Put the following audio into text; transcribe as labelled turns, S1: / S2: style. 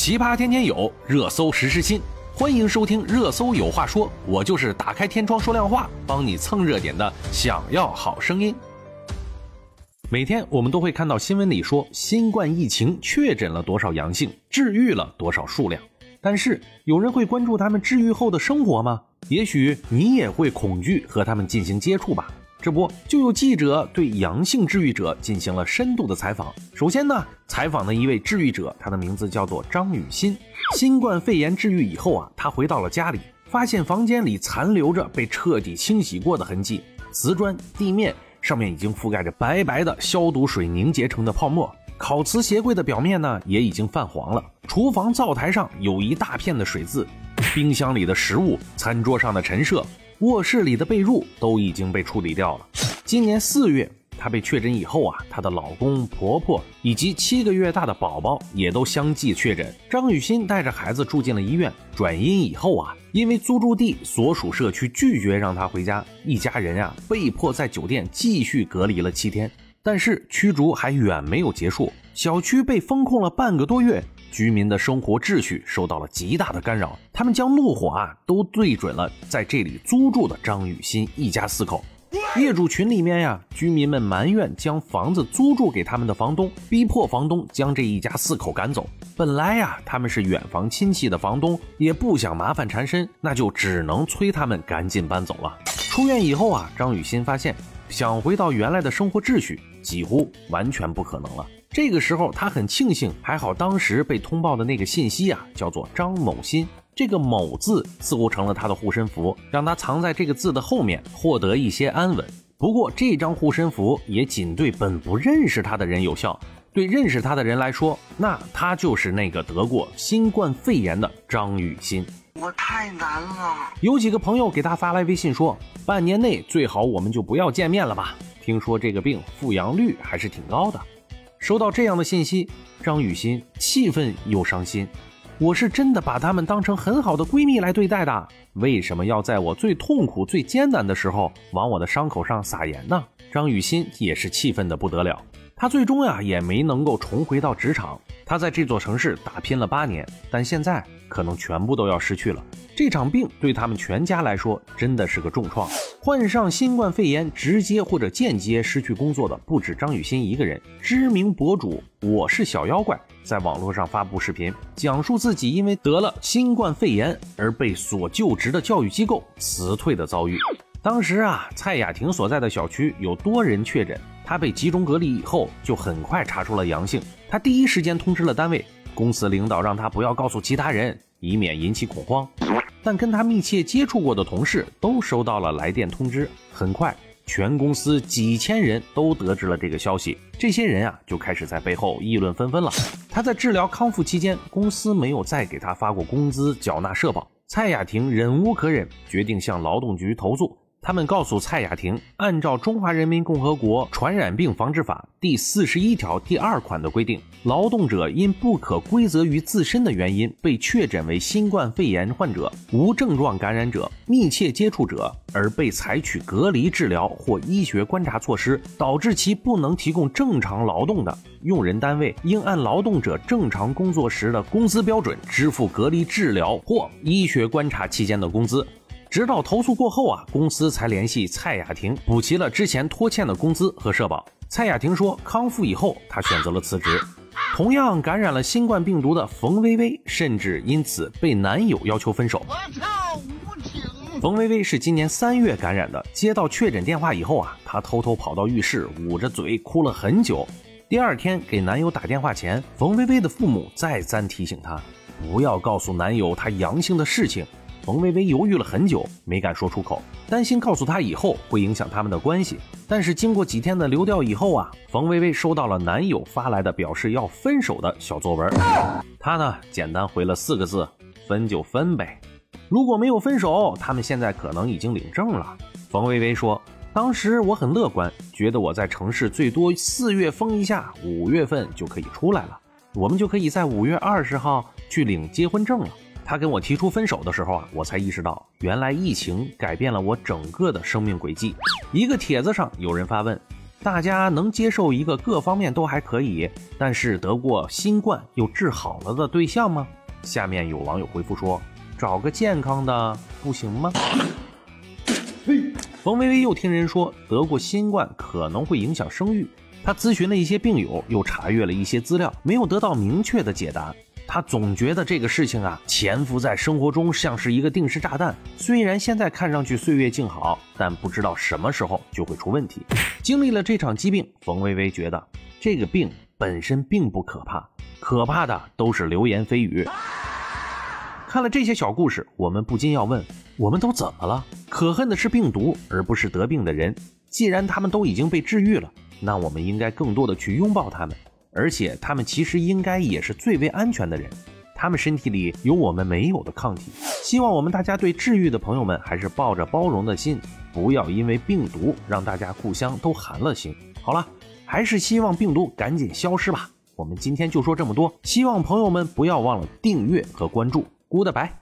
S1: 奇葩天天有，热搜时时新。欢迎收听《热搜有话说》，我就是打开天窗说亮话，帮你蹭热点的。想要好声音。每天我们都会看到新闻里说，新冠疫情确诊了多少阳性，治愈了多少数量。但是有人会关注他们治愈后的生活吗？也许你也会恐惧和他们进行接触吧。这不，就有记者对阳性治愈者进行了深度的采访。首先呢，采访的一位治愈者，他的名字叫做张雨欣。新冠肺炎治愈以后啊，他回到了家里，发现房间里残留着被彻底清洗过的痕迹，瓷砖、地面上面已经覆盖着白白的消毒水凝结成的泡沫，烤瓷鞋柜的表面呢也已经泛黄了，厨房灶台上有一大片的水渍，冰箱里的食物、餐桌上的陈设。卧室里的被褥都已经被处理掉了。今年四月，她被确诊以后啊，她的老公、婆婆以及七个月大的宝宝也都相继确诊。张雨欣带着孩子住进了医院，转阴以后啊，因为租住地所属社区拒绝让她回家，一家人啊被迫在酒店继续隔离了七天。但是驱逐还远没有结束，小区被封控了半个多月。居民的生活秩序受到了极大的干扰，他们将怒火啊都对准了在这里租住的张雨欣一家四口。业主群里面呀，居民们埋怨将房子租住给他们的房东，逼迫房东将这一家四口赶走。本来呀，他们是远房亲戚的房东，也不想麻烦缠身，那就只能催他们赶紧搬走了。出院以后啊，张雨欣发现想回到原来的生活秩序几乎完全不可能了。这个时候，他很庆幸，还好当时被通报的那个信息啊，叫做张某新。这个“某”字似乎成了他的护身符，让他藏在这个字的后面，获得一些安稳。不过，这张护身符也仅对本不认识他的人有效，对认识他的人来说，那他就是那个得过新冠肺炎的张雨欣。
S2: 我太难了。
S1: 有几个朋友给他发来微信说，半年内最好我们就不要见面了吧？听说这个病复阳率还是挺高的。收到这样的信息，张雨欣气愤又伤心。我是真的把她们当成很好的闺蜜来对待的，为什么要在我最痛苦、最艰难的时候往我的伤口上撒盐呢？张雨欣也是气愤的不得了。她最终呀也没能够重回到职场。她在这座城市打拼了八年，但现在可能全部都要失去了。这场病对他们全家来说真的是个重创。患上新冠肺炎，直接或者间接失去工作的不止张雨欣一个人。知名博主我是小妖怪在网络上发布视频，讲述自己因为得了新冠肺炎而被所就职的教育机构辞退的遭遇。当时啊，蔡雅婷所在的小区有多人确诊，她被集中隔离以后就很快查出了阳性。她第一时间通知了单位，公司领导让她不要告诉其他人，以免引起恐慌。但跟他密切接触过的同事都收到了来电通知，很快全公司几千人都得知了这个消息。这些人啊就开始在背后议论纷纷了。他在治疗康复期间，公司没有再给他发过工资、缴纳社保。蔡雅婷忍无可忍，决定向劳动局投诉。他们告诉蔡雅婷，按照《中华人民共和国传染病防治法》第四十一条第二款的规定，劳动者因不可归责于自身的原因被确诊为新冠肺炎患者、无症状感染者、密切接触者，而被采取隔离治疗或医学观察措施，导致其不能提供正常劳动的，用人单位应按劳动者正常工作时的工资标准支付隔离治疗或医学观察期间的工资。直到投诉过后啊，公司才联系蔡雅婷补齐了之前拖欠的工资和社保。蔡雅婷说，康复以后，她选择了辞职。同样感染了新冠病毒的冯薇薇，甚至因此被男友要求分手。冯薇薇是今年三月感染的，接到确诊电话以后啊，她偷偷跑到浴室，捂着嘴哭了很久。第二天给男友打电话前，冯薇薇的父母再三提醒她，不要告诉男友她阳性的事情。冯薇薇犹豫了很久，没敢说出口，担心告诉他以后会影响他们的关系。但是经过几天的流调以后啊，冯薇薇收到了男友发来的表示要分手的小作文。她呢，简单回了四个字：分就分呗。如果没有分手，他们现在可能已经领证了。冯薇薇说：“当时我很乐观，觉得我在城市最多四月封一下，五月份就可以出来了，我们就可以在五月二十号去领结婚证了。”他跟我提出分手的时候啊，我才意识到，原来疫情改变了我整个的生命轨迹。一个帖子上有人发问：大家能接受一个各方面都还可以，但是得过新冠又治好了的对象吗？下面有网友回复说：“找个健康的不行吗？”冯薇薇又听人说得过新冠可能会影响生育，她咨询了一些病友，又查阅了一些资料，没有得到明确的解答。他总觉得这个事情啊潜伏在生活中，像是一个定时炸弹。虽然现在看上去岁月静好，但不知道什么时候就会出问题。经历了这场疾病，冯薇薇觉得这个病本身并不可怕，可怕的都是流言蜚语。看了这些小故事，我们不禁要问：我们都怎么了？可恨的是病毒，而不是得病的人。既然他们都已经被治愈了，那我们应该更多的去拥抱他们，而且他们其实应该也是最为安全的人。他们身体里有我们没有的抗体。希望我们大家对治愈的朋友们还是抱着包容的心，不要因为病毒让大家互相都寒了心。好了，还是希望病毒赶紧消失吧。我们今天就说这么多，希望朋友们不要忘了订阅和关注。Goodbye。